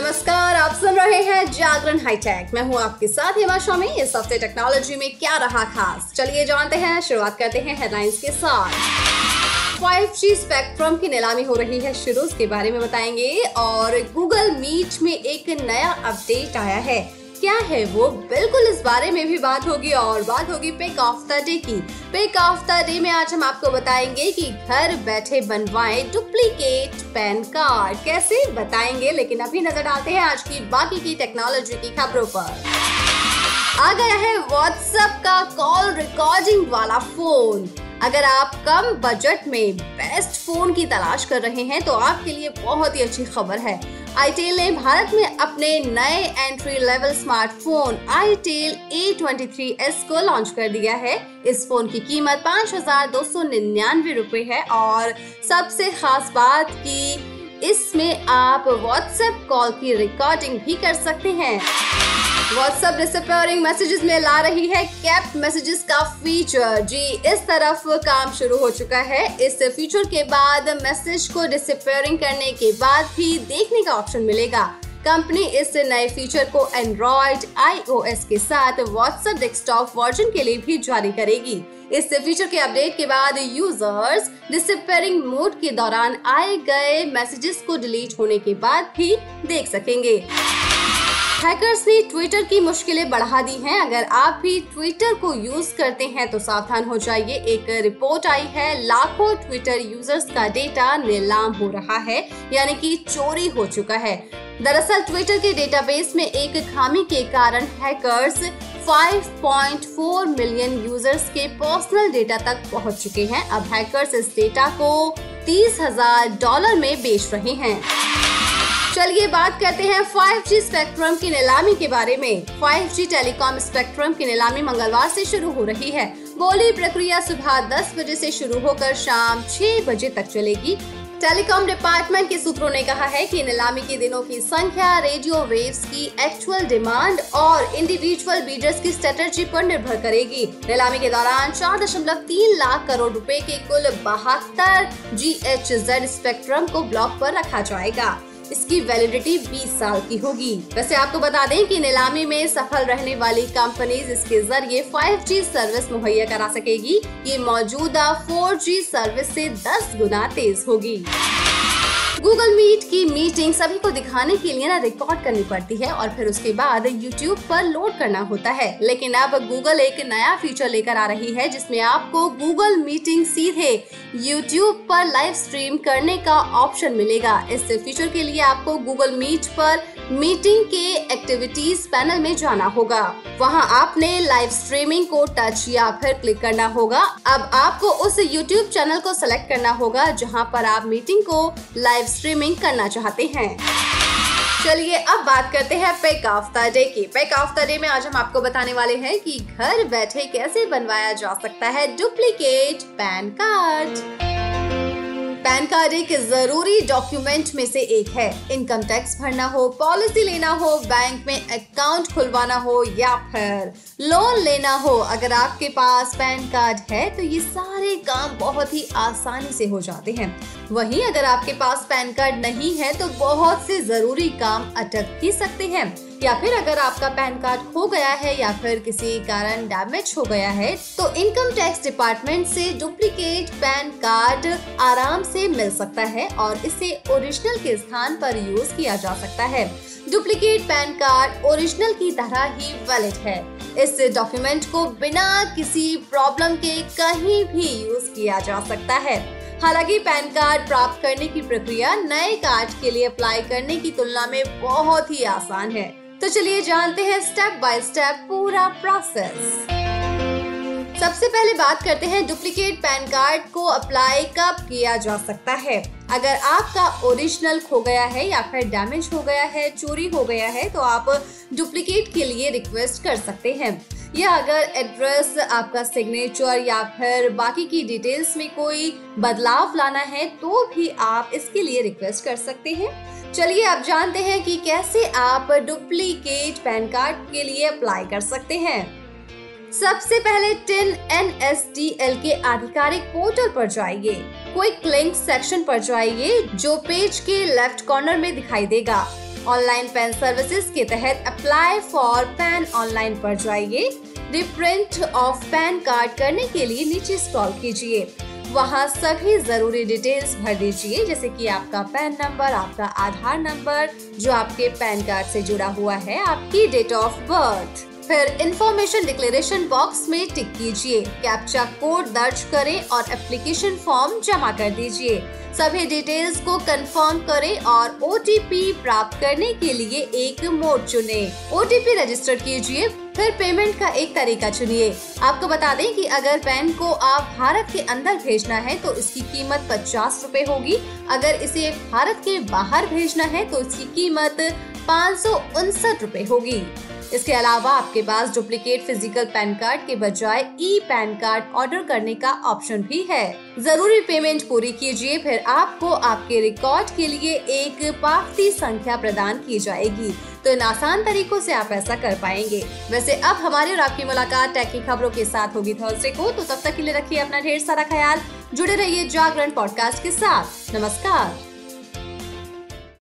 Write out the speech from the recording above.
नमस्कार, आप सुन रहे हैं जागरण हाईटेक। मैं हूँ आपके साथ हेमा स्वामी। इस हफ़्ते टेक्नोलॉजी में क्या रहा खास? चलिए जानते हैं, शुरुआत करते हैं हेडलाइंस के साथ। 5G स्पेक्ट्रम की नीलामी हो रही है शुरू, उसके बारे में बताएँगे। और गूगल मीट में एक नया अपडेट आया है। क्या है वो? बिल्कुल इस बारे में भी बात होगी और बात होगी पिक ऑफ़ द डे की। पिक ऑफ़ द डे में आज हम आपको बताएँगे कि घर बैठे बनवाएँ डुप्लीकेट पैन कार्ड कैसे? बताएँगे, लेकिन अभी नज़र डालते हैं आज की बाकी की टेक्नोलॉजी की खबरों पर। आ गया है व्हाट्सएप का कॉल रिकॉर्डिंग वाला फ़ोन अगर आप कम बजट में बेस्ट फ़ोन की तलाश कर रहे हैं तो आपके लिए बहुत ही अच्छी खबर है। आईटेल ने भारत में अपने नए entry level smartphone itel A twenty three S को लॉन्च कर दिया है। इस फ़ोन की कीमत पाँच हज़ार दो सौ निन्यानवे रूपए है और सबसे खास बात की इसमें आप व्हाट्सएप कॉल की रिकॉर्डिंग भी कर सकते हैं। व्हाट्सएप डिसअपियरिंग मैसेजेस में ला रही है कैप मैसेजेस का फीचर जी, इस तरफ़ काम शुरू हो चुका है। इस फीचर के बाद मैसेज को डिसअपियरिंग करने के बाद भी देखने का ऑप्शन मिलेगा। कंपनी इस नए फीचर को एंड्रॉइड आईओएस के साथ व्हाट्सएप डेस्कटॉप वर्जन के लिए भी जारी करेगी। इस फीचर के अपडेट के बाद यूज़र्स डिसअपियरिंग मोड के दौरान आए गए मैसेजेस को डिलीट होने के बाद भी देख सकेंगे। हैकर्स ने ट्विटर की मुश्किलें बढ़ा दी हैं। अगर आप भी ट्विटर को यूज़ करते हैं तो सावधान हो जाइए। एक रिपोर्ट आई है, लाखों ट्विटर यूज़र्स का डेटा नीलाम हो रहा है, यानी कि चोरी हो चुका है। दरअसल ट्विटर के डेटाबेस में एक खामी के कारण हैकर्स 5.4 मिलियन यूज़र्स के पर्सनल डेटा तक पहुँच चुके हैं। अब हैकर्स इस डेटा को तीस हज़ार डॉलर में बेच रहे हैं। चलिए बात करते हैं 5G स्पेक्ट्रम की नीलामी के बारे में। 5G टेलीकॉम स्पेक्ट्रम की नीलामी मंगलवार से शुरू हो रही है। बोली प्रक्रिया सुबह 10 बजे से शुरू होकर शाम 6 बजे तक चलेगी। टेलीकॉम डिपार्टमेंट के सूत्रों ने कहा है कि नीलामी के दिनों की संख्या रेडियो वेव्स की एक्चुअल डिमांड और इंडिविजुअल बीडर्स की स्ट्रेटजी पर निर्भर करेगी। नीलामी के दौरान चार दशमलव तीन लाख करोड़ रुपए के कुल बहत्तर जी स्पेक्ट्रम को ब्लॉक पर रखा जाएगा। इसकी वैलिडिटी 20 साल की होगी। वैसे आपको बता दें कि नीलामी में सफल रहने वाली कंपनीज़ इसके ज़रिए 5G सर्विस मुहैया करा सकेगी। ये मौजूदा 4G सर्विस से 10 गुना तेज होगी। गूगल मीट की मीटिंग सभी को दिखाने के लिए ना रिकॉर्ड करनी पड़ती है और फिर उसके बाद यूट्यूब पर लोड करना होता है। लेकिन अब गूगल एक नया फीचर लेकर आ रही है, जिसमें आपको गूगल मीटिंग सीधे यूट्यूब पर लाइव स्ट्रीम करने का ऑप्शन मिलेगा। इस फीचर के लिए आपको गूगल मीट पर मीटिंग के एक्टिविटीज़ पैनल में जाना होगा। वहाँ आपने लाइव स्ट्रीमिंग को टच या फिर क्लिक करना होगा। अब आपको उस यूट्यूब चैनल को सिलेक्ट करना होगा, जहाँ पर आप मीटिंग को लाइव स्ट्रीमिंग करना चाहते हैं। चलिए अब बात करते हैं पैक द डे की। पैक ऑफ़ द डे में आज हम आपको बताने वाले हैं कि घर बैठे कैसे बनवाया जा सकता है duplicate PAN card PAN card एक ज़रूरी डॉक्यूमेंट में से एक है। इनकम टैक्स भरना हो, पॉलिसी लेना हो, बैंक में अकाउंट खुलवाना हो या फिर लोन लेना हो, अगर आपके पास पैन कार्ड है तो ये सारे काम बहुत ही आसानी से हो जाते हैं। वहीं अगर आपके पास पैन कार्ड नहीं है तो बहुत से ज़रूरी काम अटक भी सकते हैं। या फिर अगर आपका पैन कार्ड खो गया है या फिर किसी कारण डैमेज हो गया है तो इनकम टैक्स डिपार्टमेंट से डुप्लीकेट पैन कार्ड आराम से मिल सकता है और इसे ओरिजिनल के स्थान पर यूज़ किया जा सकता है। डुप्लीकेट पैन कार्ड ओरिजिनल की तरह ही वैलिड है। इस डॉक्यूमेंट को बिना किसी प्रॉब्लम के कहीं भी यूज़ किया जा सकता है। हालाँकि पैन कार्ड प्राप्त करने की प्रक्रिया नए कार्ड के लिए अप्लाई करने की तुलना में बहुत ही आसान है। तो चलिए जानते हैं स्टेप बाय स्टेप पूरा प्रोसेस सबसे पहले बात करते हैं डुप्लीकेट पैन कार्ड को अप्लाई कब किया जा सकता है? अगर आपका ओरिजिनल खो गया है या फिर डैमेज हो गया है, चोरी हो गया है तो आप डुप्लीकेट के लिए रिक्वेस्ट कर सकते हैं. या अगर एड्रेस आपका सिग्नेचर या फिर बाकी की डिटेल्स में कोई बदलाव लाना है तो भी आप इसके लिए रिक्वेस्ट कर सकते हैं. चलिए अब जानते हैं कि कैसे आप डुप्लीकेट पैन कार्ड के लिए अप्लाई कर सकते हैं। सबसे पहले TIN N S D L के आधिकारिक पोर्टल पर जाइए। क्विक लिंक सेक्शन पर जाइए जो पेज के लेफ़्ट कॉर्नर में दिखाई देगा। ऑनलाइन पैन सर्विसेज़ के तहत अप्लाई फॉर पैन ऑनलाइन पर जाइए। रिप्रिंट ऑफ़ पैन कार्ड करने के लिए नीचे स्क्रॉल कीजिए। वहाँ सभी ज़रूरी डिटेल्स भर दीजिए, जैसे कि आपका पैन नंबर आपका आधार नंबर जो आपके पैन कार्ड से जुड़ा हुआ है, आपकी डेट ऑफ़ बर्थ फिर इंफॉर्मेशन डिक्लेरेशन बॉक्स में टिक कीजिए। कैप्चा कोड दर्ज करें और एप्लीकेशन फॉर्म जमा कर दीजिए। सभी डिटेल्स को कंफर्म करें और ओटीपी प्राप्त करने के लिए एक मोड चुने। ओ रजिस्टर कीजिए, फिर पेमेंट का एक तरीका चुनिए। आपको बता दें कि अगर पैन को आप भारत के अंदर भेजना है तो इसकी कीमत पचास रूपए होगी। अगर इसे भारत के बाहर भेजना है तो इसकी कीमत पाँच सौ उनसठ रूपए होगी। इसके अलावा आपके पास डुप्लीकेट फ़िज़िकल पैन कार्ड के बजाय ई पैन कार्ड ऑर्डर करने का ऑप्शन भी है। ज़रूरी पेमेंट पूरी कीजिए, फिर आपको आपके रिकॉर्ड के लिए एक पावती संख्या प्रदान की जाएगी। तो इन आसान तरीकों से आप ऐसा कर पाएँगे। वैसे अब हमारी और आपकी मुलाकात टेक की खबरों के साथ होगी थर्सडे को। तो तब तक के लिए रखिए अपना ढेर सारा ख्याल। जुड़े रहिए जागरण पॉडकास्ट के साथ। नमस्कार।